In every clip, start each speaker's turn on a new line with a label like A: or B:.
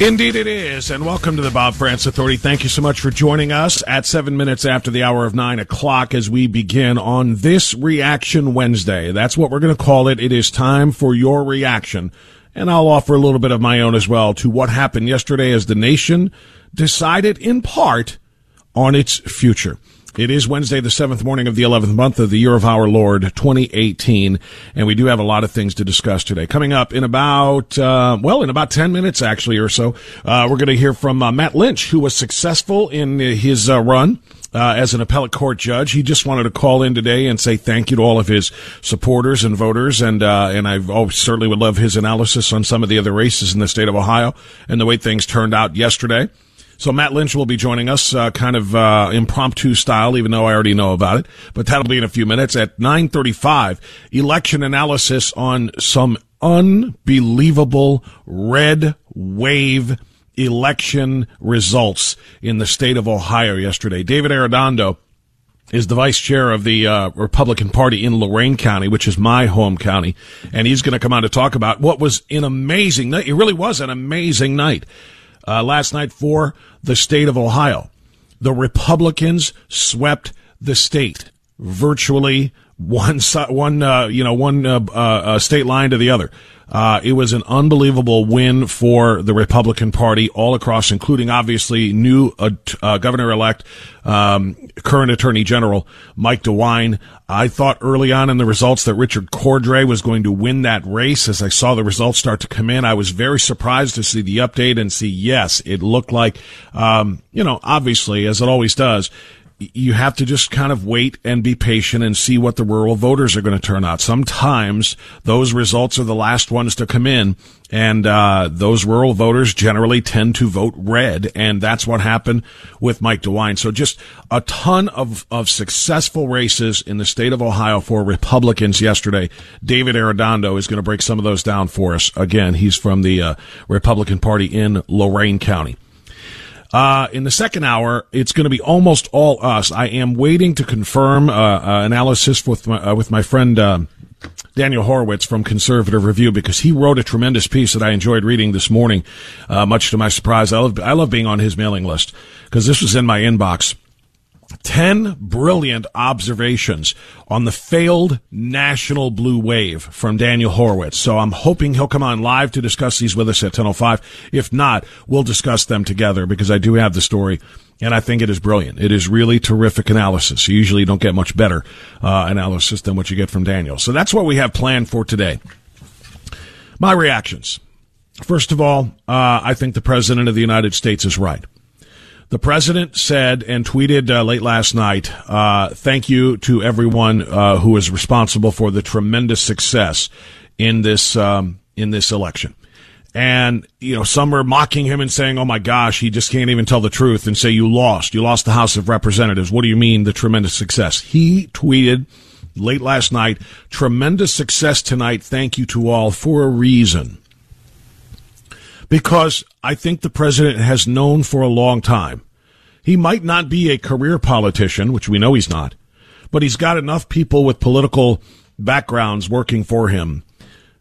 A: Indeed, it is. And welcome to the Bob Frantz Authority. Thank you so much for joining us at seven minutes after the hour of nine o'clock as we begin on this Reaction Wednesday. That's what we're going to call it. It is time for your reaction. And I'll offer a little bit of my own as well to what happened yesterday as the nation decided in part on its future. It is Wednesday, the seventh morning of the 11th month of the year of our Lord, 2018. And we do have a lot of things to discuss today. Coming up in about, uh, well, in about 10 minutes actually or so, uh, we're going to hear from uh, Matt Lynch, who was successful in his uh, run. Uh, as an appellate court judge, he just wanted to call in today and say thank you to all of his supporters and voters, and uh, and I oh, certainly would love his analysis on some of the other races in the state of Ohio and the way things turned out yesterday. So Matt Lynch will be joining us, uh, kind of uh, impromptu style, even though I already know about it. But that'll be in a few minutes at 9:35. Election analysis on some unbelievable red wave election results in the state of Ohio yesterday. David Arredondo is the vice chair of the uh, Republican Party in Lorain County, which is my home county, and he's going to come on to talk about what was an amazing night. It really was an amazing night uh, last night for the state of Ohio. The Republicans swept the state virtually one one uh, you know one uh, uh, state line to the other. Uh, it was an unbelievable win for the Republican Party all across, including obviously new uh, uh, governor-elect, um, current Attorney General Mike DeWine. I thought early on in the results that Richard Cordray was going to win that race. As I saw the results start to come in, I was very surprised to see the update and see yes, it looked like, um, you know, obviously as it always does you have to just kind of wait and be patient and see what the rural voters are going to turn out. Sometimes those results are the last ones to come in, and uh, those rural voters generally tend to vote red, and that's what happened with Mike DeWine. So just a ton of, of successful races in the state of Ohio for Republicans yesterday. David Arredondo is going to break some of those down for us. Again, he's from the uh, Republican Party in Lorain County. Uh, in the second hour, it's going to be almost all us. I am waiting to confirm uh, uh, analysis with my, uh, with my friend uh, Daniel Horowitz from Conservative Review because he wrote a tremendous piece that I enjoyed reading this morning. Uh, much to my surprise, I love I love being on his mailing list because this was in my inbox. 10 brilliant observations on the failed national blue wave from Daniel Horowitz. So I'm hoping he'll come on live to discuss these with us at 10.05. If not, we'll discuss them together because I do have the story and I think it is brilliant. It is really terrific analysis. You usually don't get much better uh, analysis than what you get from Daniel. So that's what we have planned for today. My reactions. First of all, uh, I think the President of the United States is right The president said and tweeted uh, late last night, uh, thank you to everyone uh, who is responsible for the tremendous success in this um, in this election. And, you know, some are mocking him and saying, oh my gosh, he just can't even tell the truth and say you lost. You lost the House of Representatives. What do you mean the tremendous success? He tweeted late last night, tremendous success tonight. Thank you to all for a reason because I think the president has known for a long time. He might not be a career politician, which we know he's not, but he's got enough people with political backgrounds working for him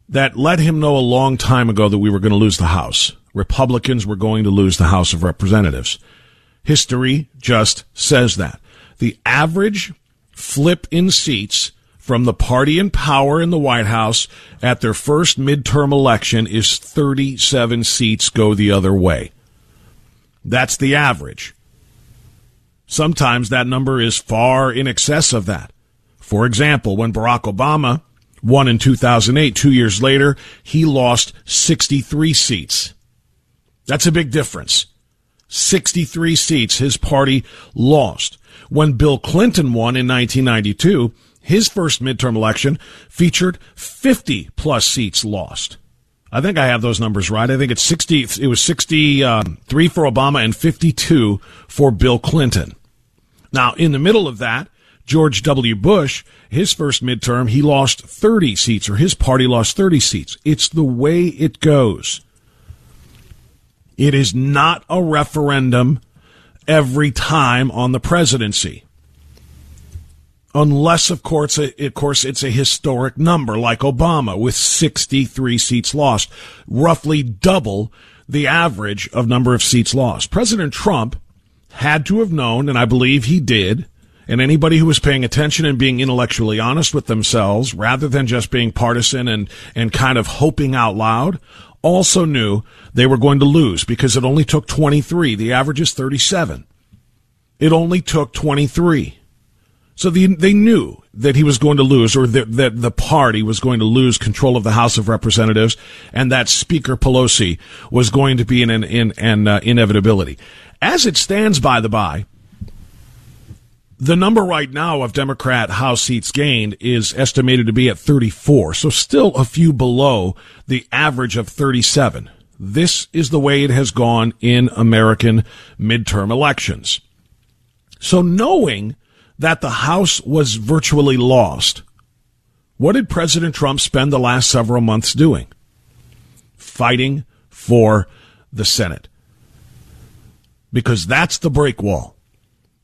A: that let him know a long time ago that we were going to lose the House. Republicans were going to lose the House of Representatives. History just says that. The average flip in seats from the party in power in the White House at their first midterm election is 37 seats go the other way. That's the average. Sometimes that number is far in excess of that. For example, when Barack Obama won in 2008, two years later, he lost 63 seats. That's a big difference. 63 seats his party lost. When Bill Clinton won in 1992, his first midterm election featured 50 plus seats lost. I think I have those numbers right. I think it's 60, it was 63 um, for Obama and 52 for Bill Clinton. Now, in the middle of that, George W. Bush, his first midterm, he lost 30 seats, or his party lost 30 seats. It's the way it goes. It is not a referendum every time on the presidency unless of course of course it's a historic number like Obama with 63 seats lost roughly double the average of number of seats lost. President trump had to have known and i believe he did and anybody who was paying attention and being intellectually honest with themselves rather than just being partisan and and kind of hoping out loud also knew they were going to lose because it only took 23 the average is 37 it only took 23 so the, they knew that he was going to lose, or that, that the party was going to lose control of the House of Representatives, and that Speaker Pelosi was going to be an, an, an uh, inevitability. As it stands, by the by, the number right now of Democrat House seats gained is estimated to be at 34, so still a few below the average of 37. This is the way it has gone in American midterm elections. So knowing that the House was virtually lost. What did President Trump spend the last several months doing? Fighting for the Senate. Because that's the break wall.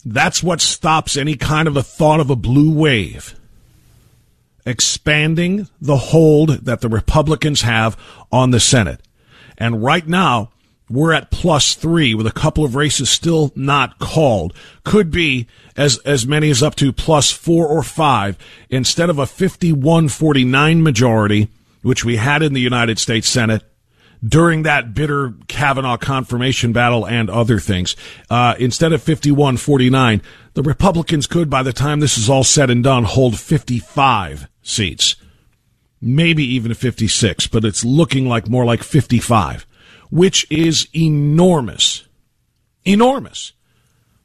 A: That's what stops any kind of a thought of a blue wave. Expanding the hold that the Republicans have on the Senate. And right now, we're at plus three with a couple of races still not called. Could be as, as many as up to plus four or five instead of a 51-49 majority, which we had in the United States Senate during that bitter Kavanaugh confirmation battle and other things. Uh, instead of 51-49, the Republicans could, by the time this is all said and done, hold 55 seats. Maybe even 56, but it's looking like more like 55 which is enormous, enormous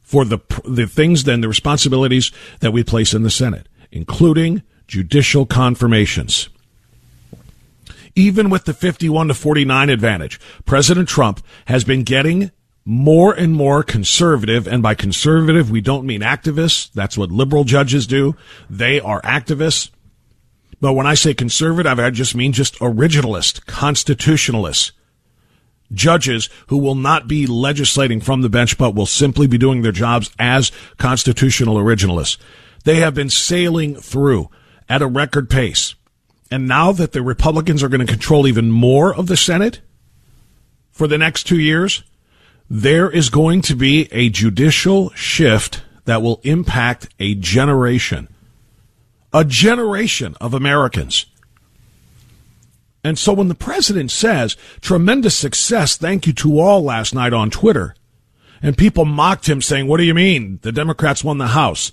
A: for the, the things then, the responsibilities that we place in the Senate, including judicial confirmations. Even with the 51 to 49 advantage, President Trump has been getting more and more conservative, and by conservative, we don't mean activists. That's what liberal judges do. They are activists. But when I say conservative, I just mean just originalist, constitutionalists judges who will not be legislating from the bench, but will simply be doing their jobs as constitutional originalists. They have been sailing through at a record pace. And now that the Republicans are going to control even more of the Senate for the next two years, there is going to be a judicial shift that will impact a generation. A generation of Americans. And so when the president says, tremendous success, thank you to all last night on Twitter, and people mocked him saying, what do you mean? The Democrats won the House.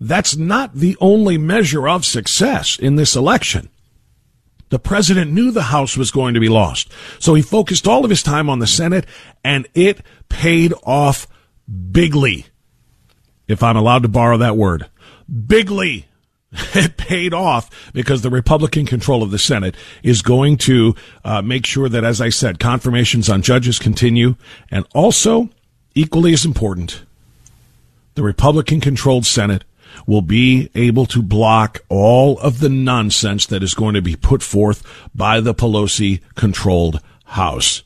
A: That's not the only measure of success in this election. The president knew the House was going to be lost. So he focused all of his time on the Senate and it paid off bigly, if I'm allowed to borrow that word. Bigly it paid off because the Republican control of the Senate is going to uh, make sure that, as I said, confirmations on judges continue. And also, equally as important, the Republican controlled Senate will be able to block all of the nonsense that is going to be put forth by the Pelosi controlled House,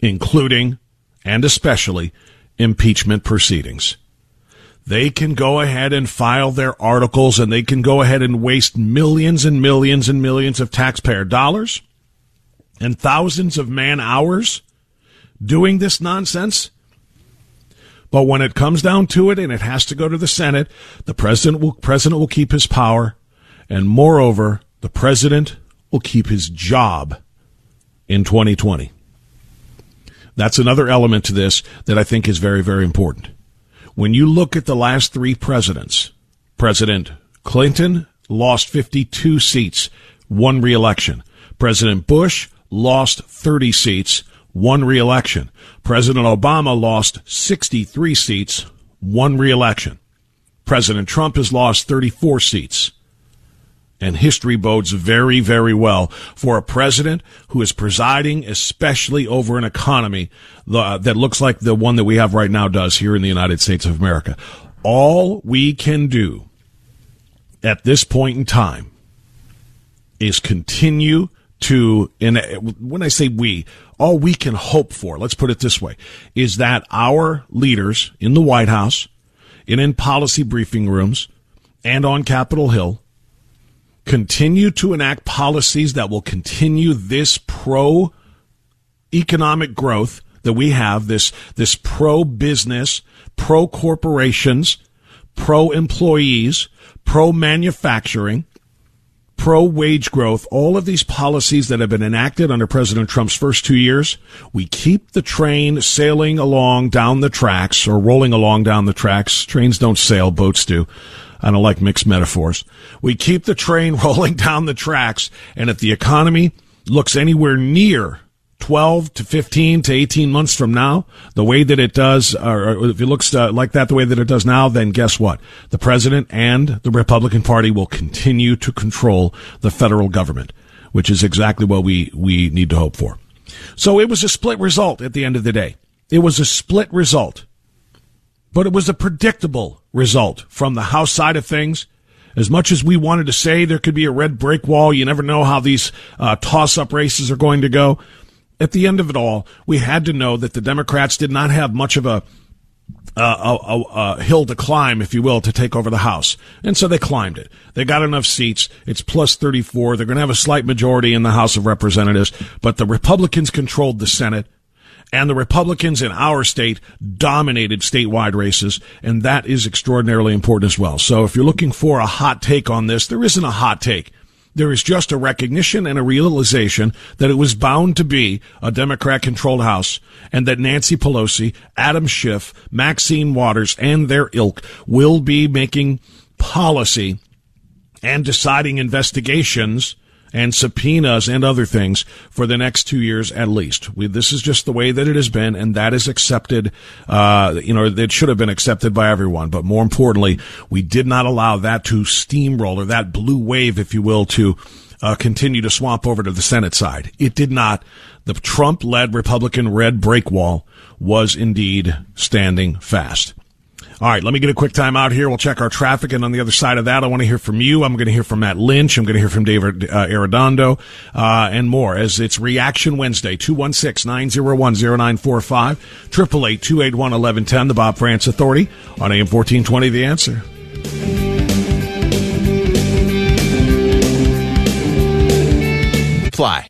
A: including and especially impeachment proceedings. They can go ahead and file their articles and they can go ahead and waste millions and millions and millions of taxpayer dollars and thousands of man hours doing this nonsense. But when it comes down to it and it has to go to the Senate, the president will, president will keep his power. And moreover, the president will keep his job in 2020. That's another element to this that I think is very, very important. When you look at the last three presidents, President Clinton lost 52 seats, won reelection. President Bush lost 30 seats, won reelection. President Obama lost 63 seats, won reelection. President Trump has lost 34 seats. And history bodes very, very well for a president who is presiding, especially over an economy that looks like the one that we have right now does here in the United States of America. All we can do at this point in time is continue to, and when I say we, all we can hope for, let's put it this way, is that our leaders in the White House and in policy briefing rooms and on Capitol Hill continue to enact policies that will continue this pro economic growth that we have, this, this pro business, pro corporations, pro employees, pro manufacturing, pro wage growth, all of these policies that have been enacted under President Trump's first two years, we keep the train sailing along down the tracks or rolling along down the tracks. Trains don't sail, boats do. I don't like mixed metaphors. We keep the train rolling down the tracks, and if the economy looks anywhere near 12 to 15 to 18 months from now, the way that it does, or if it looks uh, like that the way that it does now, then guess what? The president and the Republican Party will continue to control the federal government, which is exactly what we, we need to hope for. So it was a split result at the end of the day. It was a split result but it was a predictable result from the House side of things. As much as we wanted to say there could be a red brick wall, you never know how these uh, toss up races are going to go. At the end of it all, we had to know that the Democrats did not have much of a uh, a, a, a, hill to climb, if you will, to take over the House. And so they climbed it. They got enough seats. It's plus 34. They're going to have a slight majority in the House of Representatives, but the Republicans controlled the Senate and the Republicans in our state dominated statewide races, and that is extraordinarily important as well. So if you're looking for a hot take on this, there isn't a hot take. There is just a recognition and a realization that it was bound to be a Democrat controlled House and that Nancy Pelosi, Adam Schiff, Maxine Waters, and their ilk will be making policy and deciding investigations and subpoenas and other things for the next two years at least. We, this is just the way that it has been, and that is accepted. Uh, you know, it should have been accepted by everyone. But more importantly, we did not allow that to steamroll or that blue wave, if you will, to uh, continue to swamp over to the Senate side. It did not. The Trump-led Republican red break wall was indeed standing fast. All right, let me get a quick time out here. We'll check our traffic. And on the other side of that, I want to hear from you. I'm going to hear from Matt Lynch. I'm going to hear from David uh, Arredondo uh, and more as it's Reaction Wednesday, 216-901-0945, 888-281-1110, the Bob Frantz Authority on AM 1420, The Answer.
B: Fly.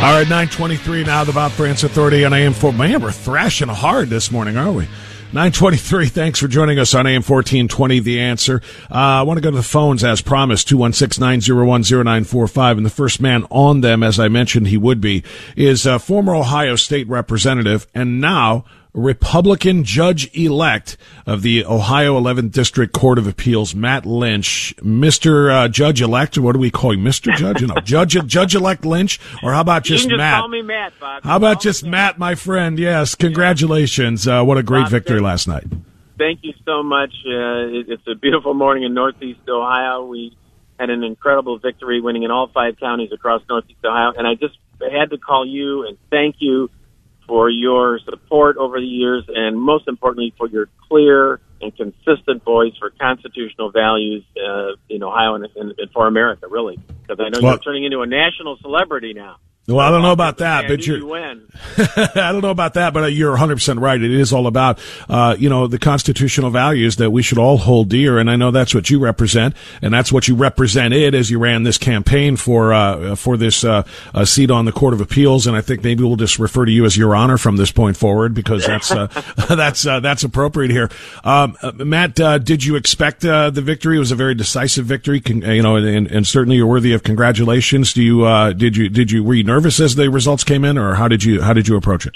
A: All right, 923 now, the Bob Frantz Authority on AM 4. Man, we're thrashing hard this morning, aren't we? 923, thanks for joining us on AM 1420, The Answer. Uh, I want to go to the phones as promised, 216-901-0945. And the first man on them, as I mentioned he would be, is uh, former Ohio State Representative and now Republican judge elect of the Ohio 11th District Court of Appeals, Matt Lynch. Mr. Uh, judge elect, what do we call you? Mr. Judge? You know, Judge, Judge elect Lynch? Or how about just,
B: just
A: Matt?
B: Call me Matt, Bob.
A: How about just Matt. My friend? Yes, congratulations. Uh, what a great Bob, victory last night.
B: Thank you so much. Uh, it's a beautiful morning in Northeast Ohio. We had an incredible victory, winning in all five counties across Northeast Ohio. And I just had to call you and thank you for your support over the years, and most importantly, for your clear and consistent voice for constitutional values uh, in Ohio and, and, and, for America, really. Because I know well, you're turning into a national celebrity now.
A: Well, I don't know about that, but you're. You I don't know about that, but you're 100 percent right. It is all about, uh, you know, the constitutional values that we should all hold dear, and I know that's what you represent, and that's what you represented as you ran this campaign for uh, for this uh, seat on the Court of Appeals, and I think maybe we'll just refer to you as Your Honor from this point forward because that's uh, that's uh, that's appropriate here. Um, uh, Matt, did you expect the victory? It was a very decisive victory, you know, and, and, certainly you're worthy of congratulations. Do you did you did you were you nervous? Nervous as the results came in, or how did you how did you approach it?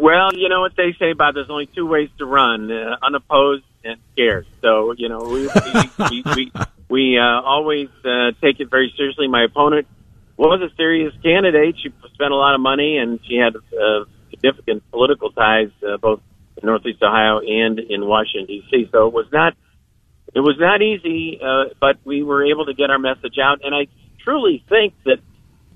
B: Well, you know what they say about there's only two ways to run: uh, unopposed and scared. So you know we we we, we, uh, always uh, take it very seriously. My opponent was a serious candidate. She spent a lot of money and she had uh, significant political ties uh, both in Northeast Ohio and in Washington D.C. So it was not it was not easy, uh, but we were able to get our message out. And I truly think that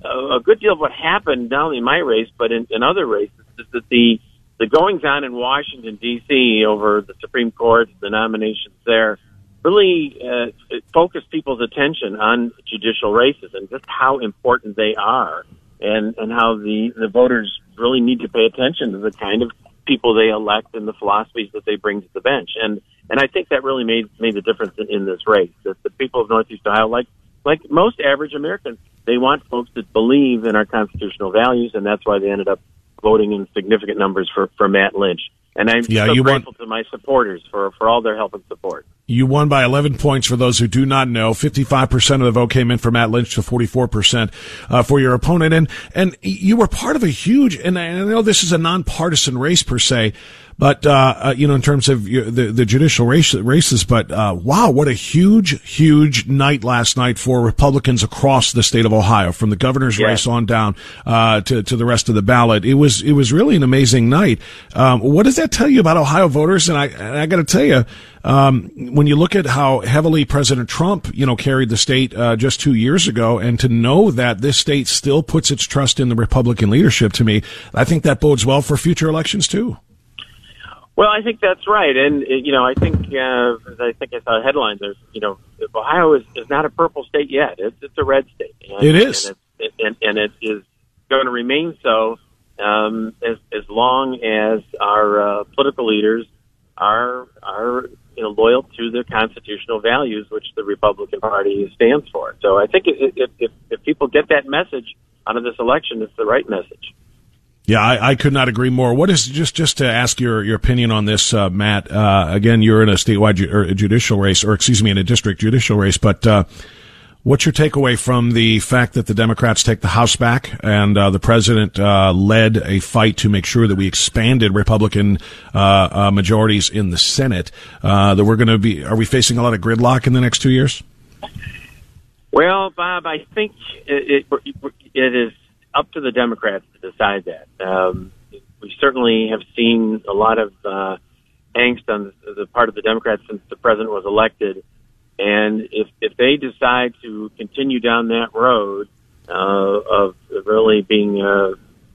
B: a good deal of what happened not only in my race but in, in other races is that the the goings on in Washington D.C. over the Supreme Court, the nominations there, really uh, focused people's attention on judicial races and just how important they are, and and how the the voters really need to pay attention to the kind of people they elect and the philosophies that they bring to the bench. And and I think that really made made the difference in, in this race. That the people of Northeast Ohio, like like most average Americans, they want folks that believe in our constitutional values, and that's why they ended up voting in significant numbers for, for Matt Lynch. And I'm yeah, so grateful to my supporters for, for all their help and support.
A: You won by 11 points for those who do not know. 55% of the vote came in for Matt Lynch to 44% uh, for your opponent. And, and you were part of a huge, and I know this is a nonpartisan race per se, but uh, uh, you know, in terms of the the judicial race, races, but uh, wow, what a huge, huge night last night for Republicans across the state of Ohio, from the governor's yeah. race on down uh, to to the rest of the ballot. It was it was really an amazing night. Um, what does that tell you about Ohio voters? And I and I got to tell you. Um, when you look at how heavily President Trump, you know, carried the state uh, just two years ago, and to know that this state still puts its trust in the Republican leadership, to me, I think that bodes well for future elections too.
B: Well, I think that's right, and you know, I think uh, I think I saw a headline. There's, you know, Ohio is, is not a purple state yet; it's, it's a red state.
A: And, it is,
B: and, it, and, and it is going to remain so um, as as long as our uh, political leaders are are you know loyal to the constitutional values which the Republican Party stands for. So I think if if, if people get that message out of this election, it's the right message.
A: Yeah, I, I, could not agree more. What is just just to ask your your opinion on this, uh, Matt? Uh, again, you're in a statewide ju- a judicial race, or excuse me, in a district judicial race. But uh, what's your takeaway from the fact that the Democrats take the House back and uh, the president uh, led a fight to make sure that we expanded Republican uh, majorities in the Senate? that we're going to be are we facing a lot of gridlock in the next two years?
B: Well, Bob, I think it, it, it is up to the Democrats to decide that. Um, we certainly have seen a lot of uh, angst on the part of the Democrats since the president was elected, and if if they decide to continue down that road uh, of really being uh,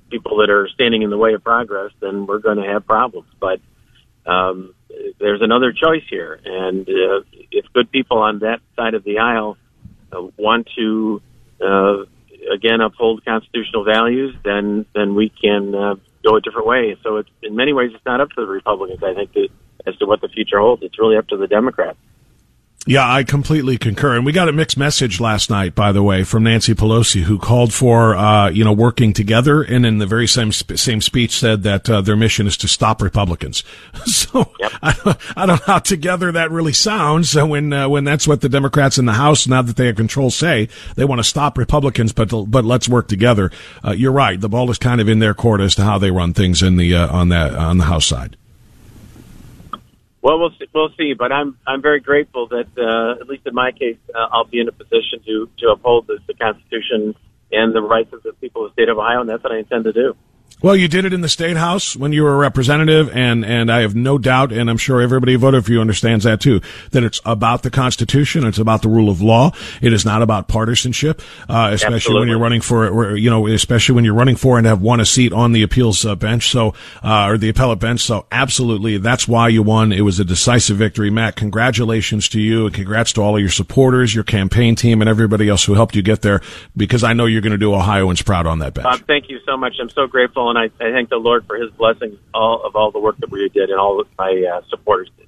B: people that are standing in the way of progress, then we're going to have problems. But um, there's another choice here, and uh, if good people on that side of the aisle uh, want to uh, again uphold constitutional values, then then we can uh, go a different way. So it's in many ways it's not up to the Republicans. I think to, as to what the future holds, it's really up to the Democrats.
A: Yeah, I completely concur. And we got a mixed message last night, by the way, from Nancy Pelosi, who called for, uh, you know, working together, and in the very same same speech said that uh, their mission is to stop Republicans. so yep. I, don't, I don't know how together that really sounds when uh, when that's what the Democrats in the House, now that they have control, say they want to stop Republicans, but but let's work together. Uh, you're right. The ball is kind of in their court as to how they run things in the uh, on that on the House side.
B: Well, we'll see, we'll see, but I'm I'm very grateful that uh, at least in my case, uh, I'll be in a position to to uphold the, the Constitution and the rights of the people of the state of Ohio, and that's what I intend to do.
A: Well, you did it in the state house when you were a representative, and, and I have no doubt, and I'm sure everybody who voted for you understands that too, that it's about the Constitution, it's about the rule of law. It is not about partisanship, uh, especially
B: Absolutely.
A: when you're running for, you know, especially when you're running for and have won a seat on the appeals uh, bench, so, uh, or the appellate bench. So absolutely, that's why you won. It was a decisive victory. Matt, congratulations to you, and congrats to all of your supporters, your campaign team, and everybody else who helped you get there, because I know you're going to do Ohioans proud on that bench.
B: Bob, thank you so much. I'm so grateful, and I, I thank the Lord for His blessings all of all the work that we did and all of my uh, supporters did.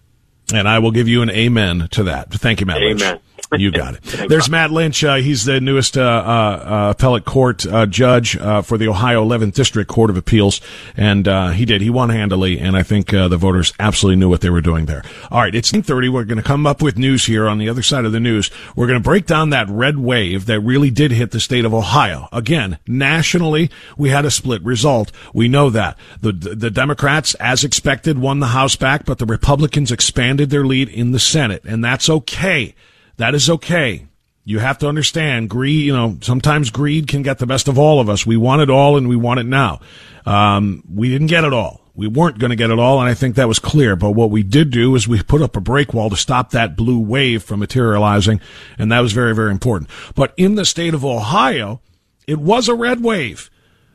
A: And I will give you an amen to that. Thank you, Matt Lynch. You got it. There's Matt Lynch. Uh, he's the newest uh, uh, uh, appellate court uh, judge uh, for the Ohio 11th District Court of Appeals, and uh, he did. He won handily, and I think uh, the voters absolutely knew what they were doing there. All right, it's 9:30. We're going to come up with news here on the other side of the news. We're going to break down that red wave that really did hit the state of Ohio. Again, nationally, we had a split result. We know that the the Democrats, as expected, won the House back, but the Republicans expanded their lead in the Senate, and that's okay. That is okay. You have to understand greed, you know, sometimes greed can get the best of all of us. We want it all and we want it now. Um, we didn't get it all. We weren't going to get it all, and I think that was clear. But what we did do is we put up a break wall to stop that blue wave from materializing, and that was very, very important. But in the state of Ohio, it was a red wave.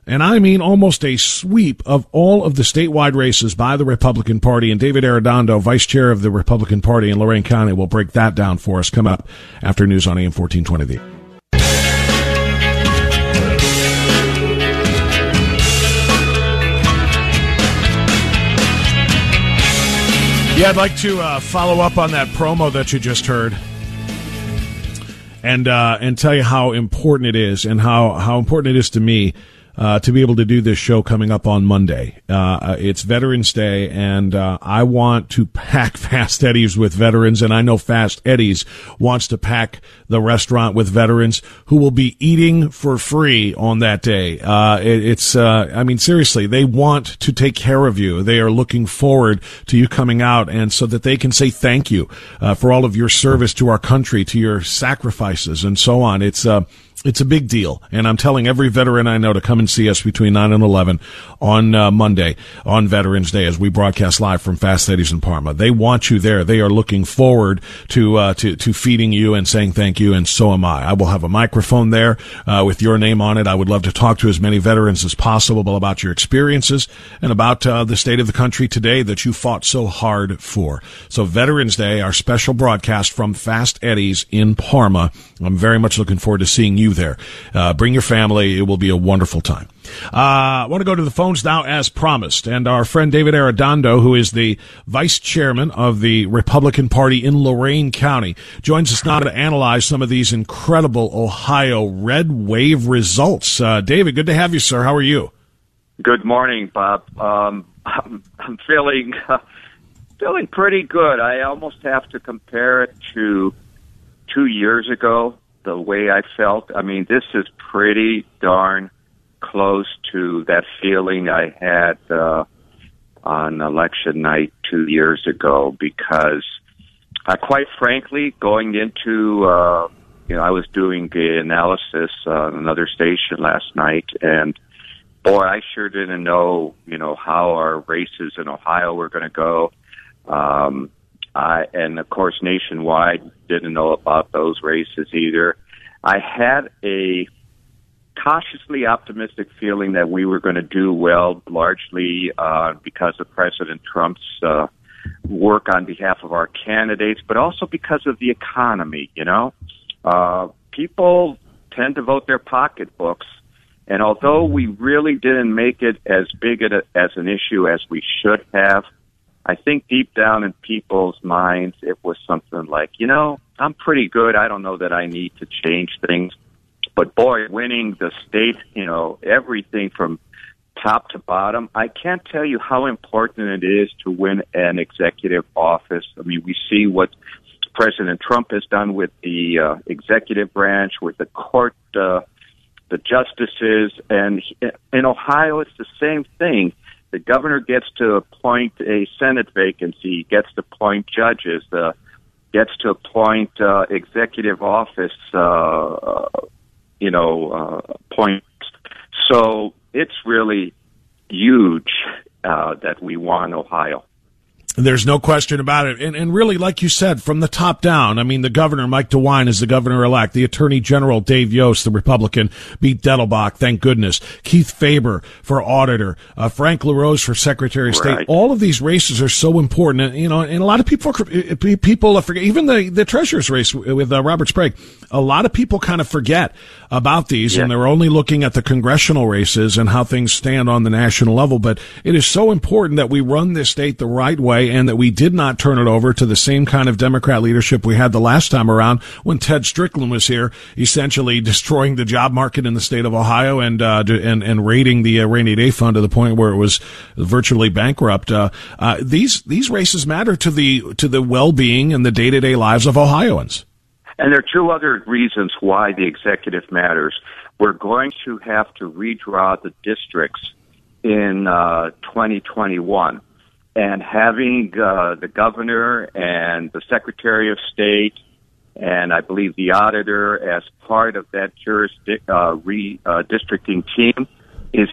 A: And I mean almost a sweep of all of the statewide races by the Republican Party. And David Arredondo, vice chair of the Republican Party in Lorain County, will break that down for us. Come up after news on AM 1420. The Yeah, I'd like to uh, follow up on that promo that you just heard, and uh, and tell you how important it is, and how how important it is to me uh, to be able to do this show coming up on Monday. Uh, it's Veterans Day, and uh, I want to pack Fast Eddie's with veterans, and I know Fast Eddie's wants to pack the restaurant with veterans who will be eating for free on that day. Uh, it, it's, uh, I mean, seriously, they want to take care of you. They are looking forward to you coming out, and so that they can say thank you uh, for all of your service to our country, to your sacrifices, and so on. It's uh, it's a big deal, and I'm telling every veteran I know to come and see us between nine and eleven on uh, Monday on Veterans Day as we broadcast live from Fast Eddie's in Parma. They want you there. They are looking forward to uh, to to feeding you and saying thank you, and so am I. I will have a microphone there uh, with your name on it. I would love to talk to as many veterans as possible about your experiences and about uh, the state of the country today that you fought so hard for. So Veterans Day, our special broadcast from Fast Eddie's in Parma. I'm very much looking forward to seeing you there. Uh, bring your family. It will be a wonderful time. Uh, I want to go to the phones now as promised. And our friend David Arredondo, who is the vice chairman of the Republican Party in Lorain County, joins us now to analyze some of these incredible Ohio red wave results. Uh, David, good to have you, sir. How are you?
C: Good morning, Bob. Um, I'm, I'm feeling uh, feeling pretty good. I almost have to compare it to two years ago. The way I felt. I mean, this is pretty darn close to that feeling I had uh, on election night two years ago. Because, uh, quite frankly, going into uh, you know, I was doing the analysis on another station last night, and boy, I sure didn't know, you know, how our races in Ohio were going to go. Um, I, and of course, nationwide, didn't know about those races either. I had a cautiously optimistic feeling that we were going to do well, largely uh, because of President Trump's uh, work on behalf of our candidates, but also because of the economy. You know, uh, people tend to vote their pocketbooks. And although we really didn't make it as big a, as an issue as we should have, I think deep down in people's minds, it was something like, you know, I'm pretty good. I don't know that I need to change things. But boy, winning the state, you know, everything from top to bottom, I can't tell you how important it is to win an executive office. I mean, we see what President Trump has done with the uh, executive branch, with the court, uh, the justices, and in Ohio, it's the same thing. The governor gets to appoint a Senate vacancy, gets to appoint judges, uh, gets to appoint uh, executive office, uh, you know, uh, appointments. So it's really huge uh, that we won Ohio.
A: There's no question about it. And, and really, like you said, from the top down, I mean, the governor, Mike DeWine, is the governor elect. The attorney general, Dave Yost, the Republican, beat Dettelbach, thank goodness. Keith Faber for auditor, uh, Frank LaRose for secretary of state.
C: Right.
A: All of these races are so important. And, you know, and a lot of people, people forget, even the, the treasurer's race with uh, Robert Sprague, a lot of people kind of forget about these
C: Yeah.
A: and they're only looking at the congressional races and how things stand on the national level. But it is so important that we run this state the right way and that we did not turn it over to the same kind of Democrat leadership we had the last time around when Ted Strickland was here, essentially destroying the job market in the state of Ohio and uh, and and raiding the uh, rainy day fund to the point where it was virtually bankrupt. Uh, uh, these these races matter to the to the well being and the day to day lives of Ohioans.
C: And there are two other reasons why the executive matters. We're going to have to redraw the districts in uh, 2021. And having uh, the governor and the secretary of state and I believe the auditor as part of that jurisdic- uh, redistricting team is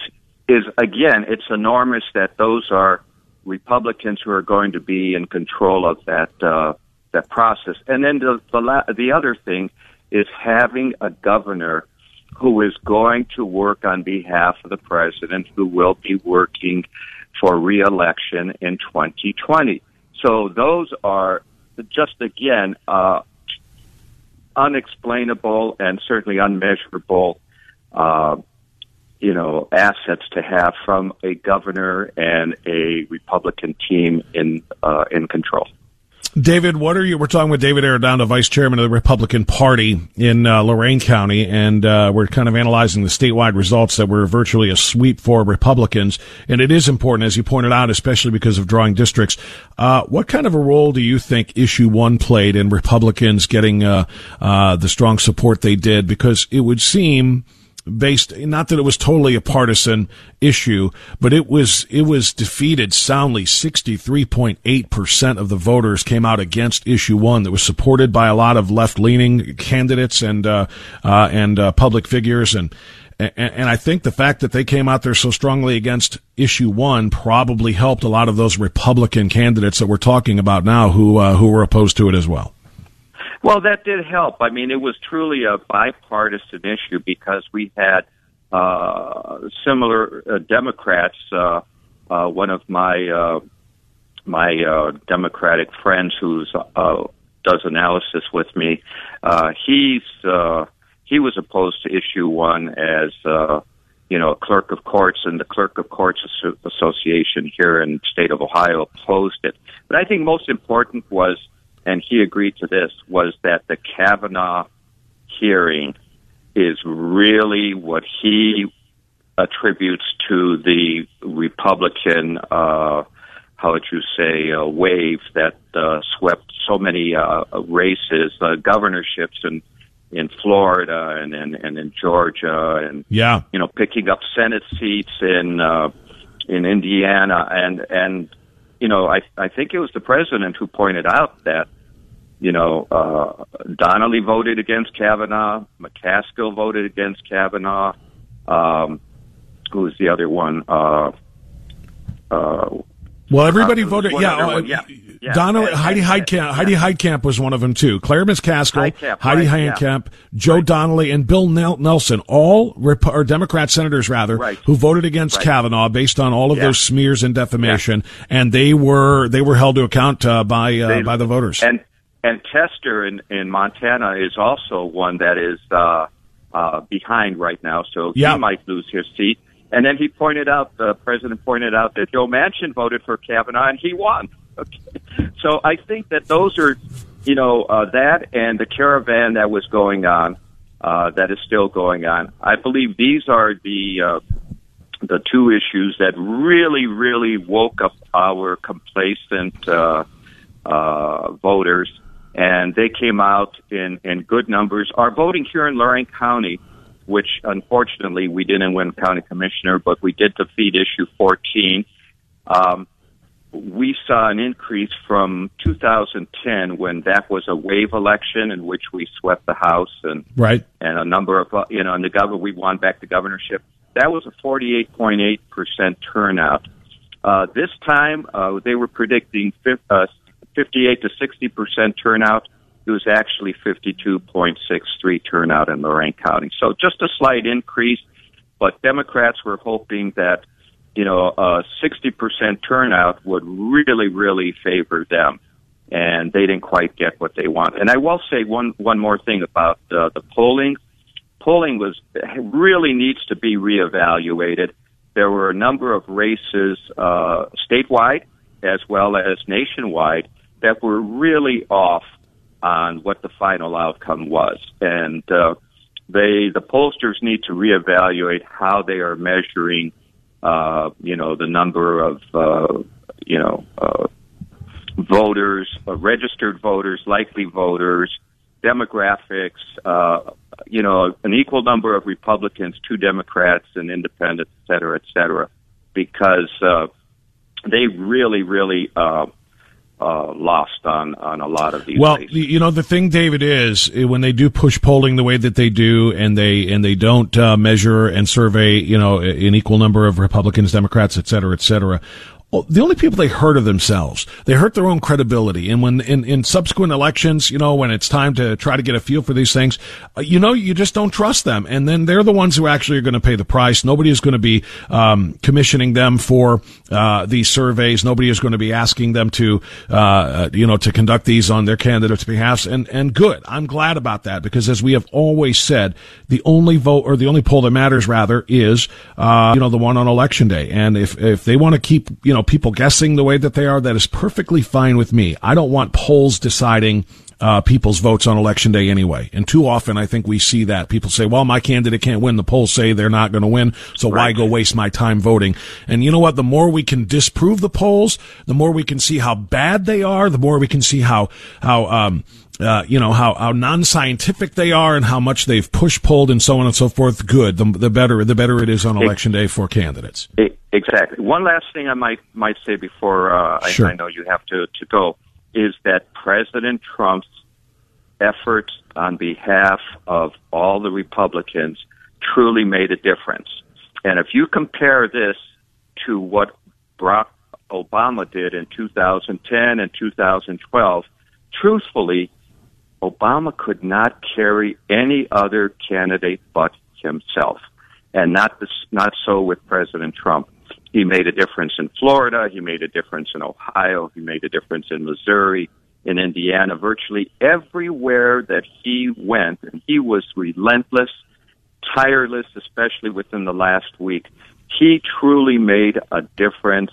C: is again it's enormous that those are Republicans who are going to be in control of that uh, that process. And then the the, la- the other thing is having a governor who is going to work on behalf of the president, who will be working for reelection in 2020. So those are just again uh, unexplainable and certainly unmeasurable. Uh, you know, assets to have from a governor and a Republican team in uh, in control.
A: David, what are you? We're talking with David Arredondo, Vice Chairman of the Republican Party in uh, Lorain County, and uh, we're kind of analyzing the statewide results that were virtually a sweep for Republicans. And it is important, as you pointed out, especially because of drawing districts. Uh, what kind of a role do you think issue one played in Republicans getting uh, uh, the strong support they did? Because it would seem based not that it was totally a partisan issue, but it was it was defeated soundly. Sixty three point eight percent of the voters came out against issue one. That was supported by a lot of left leaning candidates and uh, uh, and uh, public figures and. And, and I think the fact that they came out there so strongly against issue one probably helped a lot of those Republican candidates that we're talking about now, who uh, who were opposed to it as well.
C: Well, that did help. I mean, it was truly a bipartisan issue because we had uh, similar uh, Democrats. Uh, uh, one of my uh, my uh, Democratic friends who's uh, does analysis with me, uh, he's uh, he was opposed to issue one as uh, you know a clerk of courts, and the clerk of courts association here in the state of Ohio opposed it. But I think most important was and he agreed to this, was that the Kavanaugh hearing is really what he attributes to the Republican, uh, how would you say, uh, wave that uh, swept so many uh, races, uh, governorships in in Florida and, and and in Georgia, and
A: Yeah.
C: you know, picking up Senate seats in uh, in Indiana, and and you know, I I think it was the president who pointed out that you know uh, Donnelly voted against Kavanaugh, McCaskill voted against Kavanaugh. Um, who was the other one? Uh, uh,
A: Well, everybody
C: Uh,
A: voted. Yeah,
C: other
A: uh,
C: yeah, yeah.
A: Donnelly,
C: And-
A: Heidi
C: and-
A: Heitkamp. Heidi Heitkamp was one of them too. Claire McCaskill,
C: Heitkamp,
A: Heidi
C: right.
A: Heitkamp, Joe Donnelly, and Bill Nelson, all Rep- or Democrat senators rather,
C: Right.
A: who voted against
C: Right.
A: Kavanaugh based on all of those smears and defamation, and they were they were held to account uh, by uh,
C: They-
A: by the voters.
C: And and Tester in in Montana is also one that is uh, uh, behind right now, so he might lose his seat. And then he pointed out, the president pointed out that Joe Manchin voted for Kavanaugh and he won. Okay. So I think that those are, you know, uh, that and the caravan that was going on, uh, that is still going on. I believe these are the uh, the two issues that really, really woke up our complacent uh, uh, voters, and they came out in in good numbers. Our voting here in Lorain County, which unfortunately we didn't win county commissioner, but we did defeat issue 14, Um, we saw an increase from 2010 when that was a wave election in which we swept the House and
A: right
C: and a number of uh, you know in the governor we won back the governorship. That was a 48.8 percent turnout. Uh, this time uh, they were predicting uh, 58 to 60 percent turnout. It was actually 52.63 turnout in Lorain County. So just a slight increase, but Democrats were hoping that you know, a 60% turnout would really, really favor them. And they didn't quite get what they want. And I will say one, one more thing about uh, the polling. Polling was, really needs to be reevaluated. There were a number of races, uh, statewide as well as nationwide that were really off on what the final outcome was. And, uh, they, the pollsters need to reevaluate how they are measuring uh, you know, the number of, uh, you know, uh, voters, uh, registered voters, likely voters, demographics, uh, you know, an equal number of Republicans, two Democrats, and independents, et cetera, et cetera, because uh, they really, really uh, uh, lost on on a lot of these.
A: Well, you know the thing, David, is eh, when they do push polling the way that they do, and they and they don't uh, measure and survey, you know, an equal number of Republicans, Democrats, et cetera, et cetera the only people they hurt are themselves. They hurt their own credibility. And when in, in subsequent elections, you know, when it's time to try to get a feel for these things, uh, you know, you just don't trust them. And then they're the ones who actually are going to pay the price. Nobody is going to be um, commissioning them for uh, these surveys. Nobody is going to be asking them to, uh, uh, you know, to conduct these on their candidates' behalf. And and good. I'm glad about that because as we have always said, the only vote or the only poll that matters rather is, uh, you know, the one on election day. And if if they want to keep, you know know, people guessing the way that they are, that is perfectly fine with me. I don't want polls deciding uh, people's votes on election day anyway. And too often, I think we see that people say, "Well, my candidate can't win." The polls say they're not going to win, so right. why go waste my time voting? And you know what? The more we can disprove the polls, the more we can see how bad they are. The more we can see how how um, uh, you know how, how non-scientific they are and how much they've push pulled and so on and so forth. Good, the, the better the better it is on election day for candidates.
C: Exactly. One last thing I might might say before uh, sure. I, I know you have to to go is that President Trump's efforts on behalf of all the Republicans truly made a difference. And if you compare this to what Barack Obama did in 2010 and 2012, truthfully, Obama could not carry any other candidate but himself. And not this, not so with President Trump. He made a difference in Florida. He made a difference in Ohio. He made a difference in Missouri, in Indiana, virtually everywhere that he went. And he was relentless, tireless, especially within the last week. He truly made a difference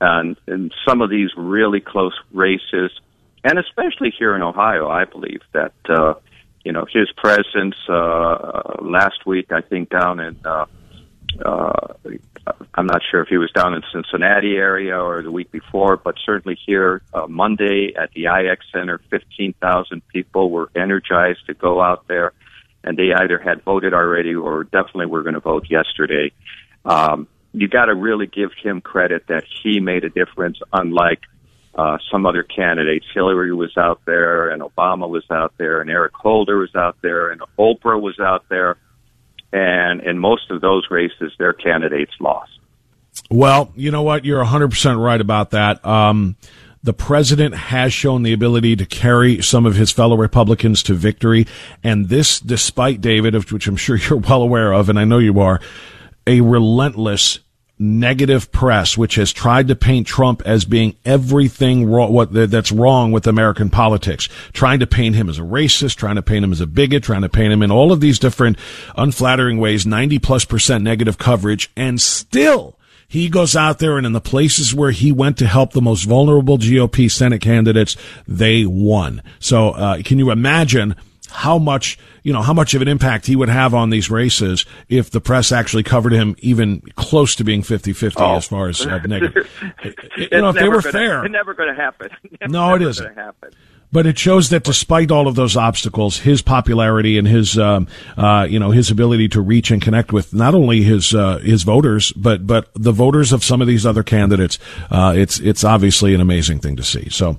C: and in some of these really close races, and especially here in Ohio, I believe that uh, you know his presence uh, last week. I think down in uh, uh, I'm not sure if he was down in Cincinnati area or the week before, but certainly here uh, Monday at the IX Center, 15,000 people were energized to go out there, and they either had voted already or definitely were going to vote yesterday. Um, you got to really give him credit that he made a difference, unlike uh, some other candidates. Hillary was out there, and Obama was out there, and Eric Holder was out there, and Oprah was out there and in most of those races, their candidates lost.
A: Well, you know what? You're 100% right about that. Um, the president has shown the ability to carry some of his fellow Republicans to victory. And this, despite David, which I'm sure you're well aware of, and I know you are, a relentless negative press, which has tried to paint Trump as being everything wrong, what that's wrong with American politics, trying to paint him as a racist, trying to paint him as a bigot, trying to paint him in all of these different unflattering ways, 90 plus percent negative coverage, and still he goes out there and in the places where he went to help the most vulnerable GOP Senate candidates, they won. So, uh, can you imagine how much you know how much of an impact he would have on these races if the press actually covered him even close to being 50-50 oh. as far as uh, negative. you know, if they were
C: gonna,
A: fair,
C: it's never going to happen.
A: no, it isn't. But it shows that despite all of those obstacles, his popularity and his, um, uh, you know, his ability to reach and connect with not only his uh, his voters, but but the voters of some of these other candidates, uh, it's it's obviously an amazing thing to see. So,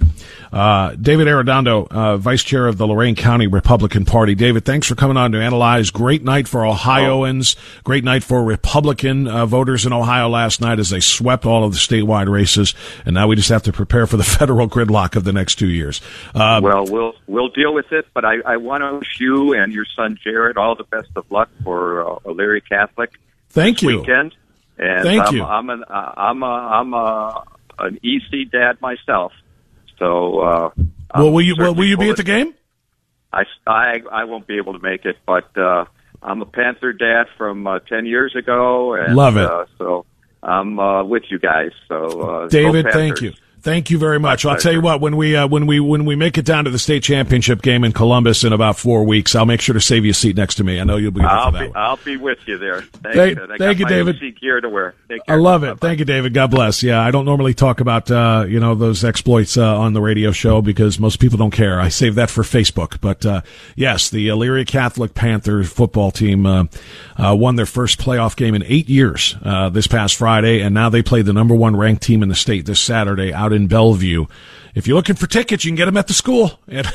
A: uh, David Arredondo, uh, vice chair of the Lorain County Republican Party. David, thanks for coming on to analyze. Great night for Ohioans. Great night for Republican uh, voters in Ohio last night as they swept all of the statewide races, and now we just have to prepare for the federal gridlock of the next two years.
C: Uh, well, we'll we'll deal with it, but I, I want to wish you and your son Jared all the best of luck for uh, Elyria Catholic.
A: Thank you.
C: Weekend. And
A: Thank
C: I'm,
A: you.
C: I'm an uh, I'm a I'm a an EC dad myself, so. Uh,
A: well, will you will, will you be at the game?
C: I, I, I won't be able to make it, but uh, I'm a Panther dad from uh, 10 years ago. And,
A: Love it.
C: Uh, so I'm uh, with you guys. So, uh,
A: David, thank you. Thank you very much. I'll tell you what, when we uh, when we when we make it down to the state championship game in Columbus in about four weeks, I'll make sure to save you a seat next to me. I know you'll be there
C: I'll
A: for that
C: be. I'll be with you there. Thank
A: Thank-
C: you.
A: Thank you, David.
C: Gear to wear.
A: I love it.
C: Bye-bye.
A: Thank you, David. God bless. Yeah, I don't normally talk about uh, you know those exploits uh, on the radio show because most people don't care. I save that for Facebook. But uh, yes, the Elyria Catholic Panthers football team uh, uh, won their first playoff game in eight years uh, this past Friday, and now they play the number one ranked team in the state this Saturday out in Bellevue. If you're looking for tickets, you can get them at the school at,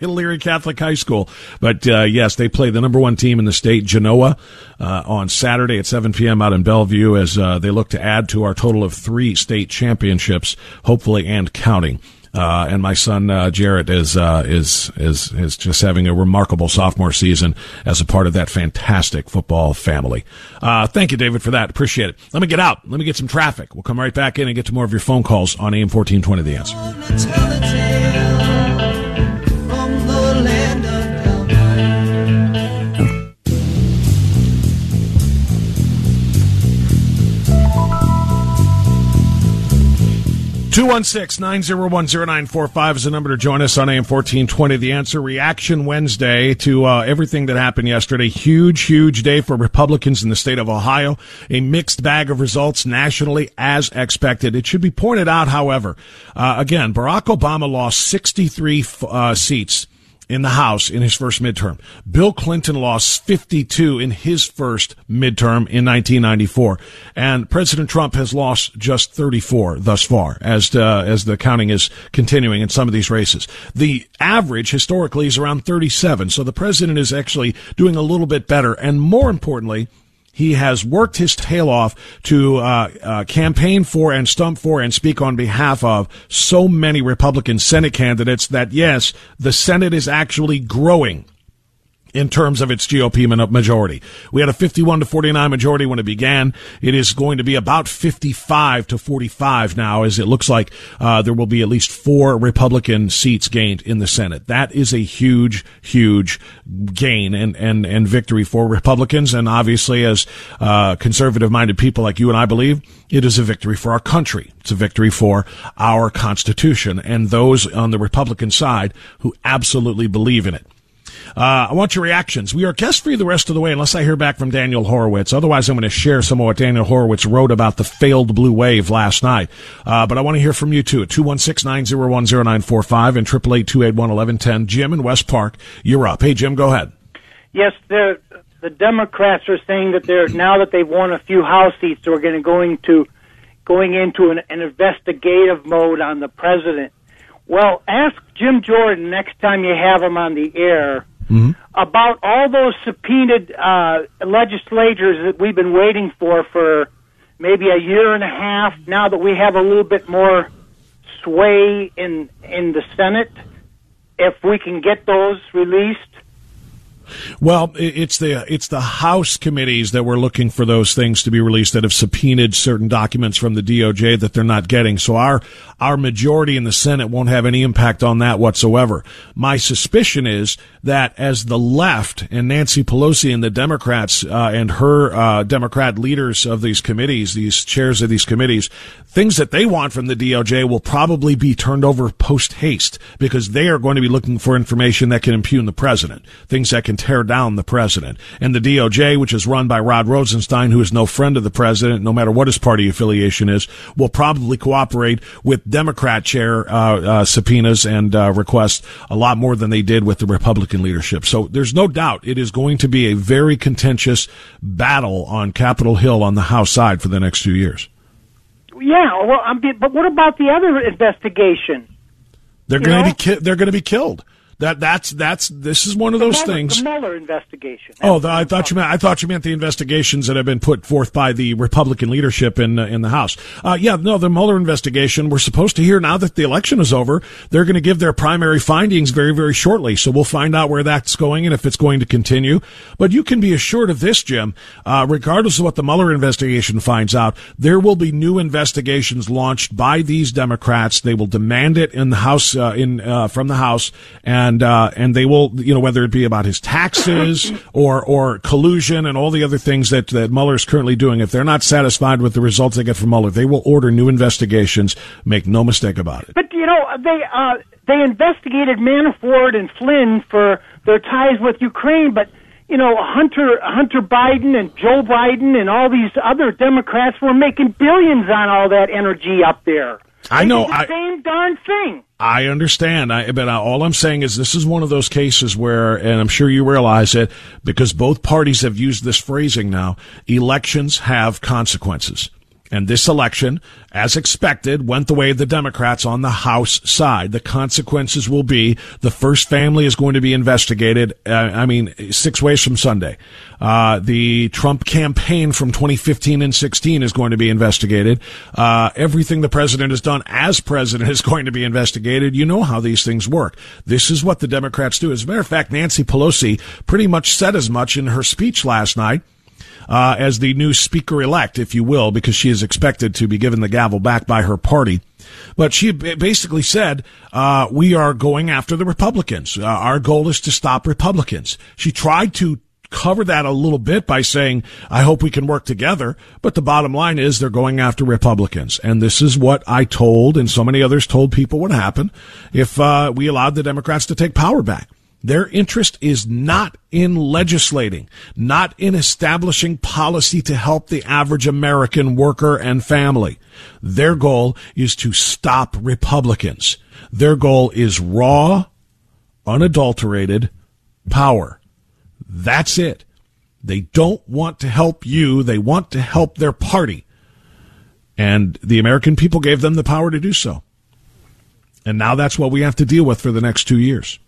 A: Elyria Catholic High School. But uh, yes, they play the number one team in the state, Genoa, uh, on Saturday at 7 p.m. out in Bellevue as uh, they look to add to our total of three state championships, hopefully and counting. Uh, and my son uh, Jarrett is uh, is is is just having a remarkable sophomore season as a part of that fantastic football family. Uh, thank you, David, for that. Appreciate it. Let me get out. Let me get some traffic. We'll come right back in and get to more of your phone calls on AM fourteen twenty. The answer. Two one six nine zero one zero nine four five is the number to join us on AM fourteen twenty. The answer reaction Wednesday to uh, everything that happened yesterday. Huge, huge day for Republicans in the state of Ohio. A mixed bag of results nationally as expected. It should be pointed out, however, uh, again, Barack Obama lost sixty three uh, seats in the House in his first midterm. Bill Clinton lost 52 in his first midterm in 1994, and President Trump has lost just 34 thus far as uh, as the counting is continuing in some of these races. The average historically is around 37, so the president is actually doing a little bit better, and more importantly. He has worked his tail off to uh, uh, campaign for and stump for and speak on behalf of so many Republican Senate candidates that, yes, the Senate is actually growing in terms of its GOP majority. We had a 51 to 49 majority when it began. It is going to be about 55 to 45 now, as it looks like uh, there will be at least four Republican seats gained in the Senate. That is a huge, huge gain and, and, and victory for Republicans. And obviously, as uh, conservative minded people like you and I believe, it is a victory for our country. It's a victory for our Constitution and those on the Republican side who absolutely believe in it. Uh, I want your reactions. We are guest free the rest of the way unless I hear back from Daniel Horowitz. Otherwise, I'm going to share some of what Daniel Horowitz wrote about the failed blue wave last night. Uh, but I want to hear from you too at 216-901-0945 and 888-281-1110. Jim in West Park, you're up. Hey, Jim, go ahead.
D: Yes, the the Democrats are saying that they're now that they've won a few House seats, they're going to going to going into an, an investigative mode on the president. Well, ask Jim Jordan next time you have him on the air about all those subpoenaed uh, legislators that we've been waiting for for maybe a year and a half. Now that we have a little bit more sway in in the Senate, if we can get those released.
A: Well, it's the it's the House committees that we're looking for those things to be released that have subpoenaed certain documents from the DOJ that they're not getting. So our our majority in the Senate won't have any impact on that whatsoever. My suspicion is that as the left and Nancy Pelosi and the Democrats uh, and her uh, Democrat leaders of these committees, these chairs of these committees, things that they want from the DOJ will probably be turned over post haste because they are going to be looking for information that can impugn the president, things that can tear down the president. And the DOJ, which is run by Rod Rosenstein, who is no friend of the president, no matter what his party affiliation is, will probably cooperate with Democrat chair uh, uh, subpoenas and uh, requests a lot more than they did with the Republican leadership. So there's no doubt it is going to be a very contentious battle on Capitol Hill on the House side for the next few years.
D: Yeah, well, I'm, but what about the other investigation?
A: They're going to be ki- they're going to be killed. That that's that's this is one of those
D: Mueller,
A: things.
D: The Mueller investigation.
A: Oh, the, I thought you meant I thought you meant the investigations that have been put forth by the Republican leadership in uh, in the House. Uh, yeah, no, the Mueller investigation. We're supposed to hear now that the election is over. They're going to give their primary findings very very shortly, so we'll find out where that's going and if it's going to continue. But you can be assured of this, Jim. Uh, regardless of what the Mueller investigation finds out, there will be new investigations launched by these Democrats. They will demand it in the House uh, in uh, from the House and and uh, and they will, you know, whether it be about his taxes or or collusion and all the other things that that Mueller is currently doing. If they're not satisfied with the results they get from Mueller, they will order new investigations. Make no mistake about it.
D: But you know, they uh, they investigated Manafort and Flynn for their ties with Ukraine, but you know, Hunter Hunter Biden and Joe Biden and all these other Democrats were making billions on all that energy up there.
A: I know.
D: the
A: I,
D: same darn thing.
A: I understand. I, but all I'm saying is this is one of those cases where, and I'm sure you realize it, because both parties have used this phrasing now, elections have consequences. And this election, as expected, went the way of the Democrats on the House side. The consequences will be the first family is going to be investigated. Uh, I mean, six ways from Sunday. Uh, the Trump campaign from 2015 and 16 is going to be investigated. Uh, everything the president has done as president is going to be investigated. You know how these things work. This is what the Democrats do. As a matter of fact, Nancy Pelosi pretty much said as much in her speech last night uh, as the new speaker elect, if you will, because she is expected to be given the gavel back by her party. But she basically said, uh, we are going after the Republicans. Uh, our goal is to stop Republicans. She tried to cover that a little bit by saying, I hope we can work together. But the bottom line is they're going after Republicans. And this is what I told and so many others told people would happen if uh, we allowed the Democrats to take power back. Their interest is not in legislating, not in establishing policy to help the average American worker and family. Their goal is to stop Republicans. Their goal is raw, unadulterated power. That's it. They don't want to help you. They want to help their party. And the American people gave them the power to do so. And now that's what we have to deal with for the next two years.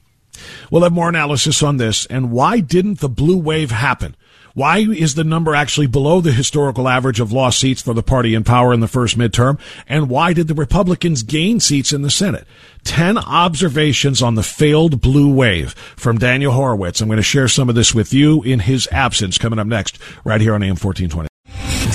A: We'll have more analysis on this and why didn't the blue wave happen? Why is the number actually below the historical average of lost seats for the party in power in the first midterm? And why did the Republicans gain seats in the Senate? Ten observations on the failed blue wave from Daniel Horowitz. I'm going to share some of this with you in his absence coming up next, right here on AM 1420.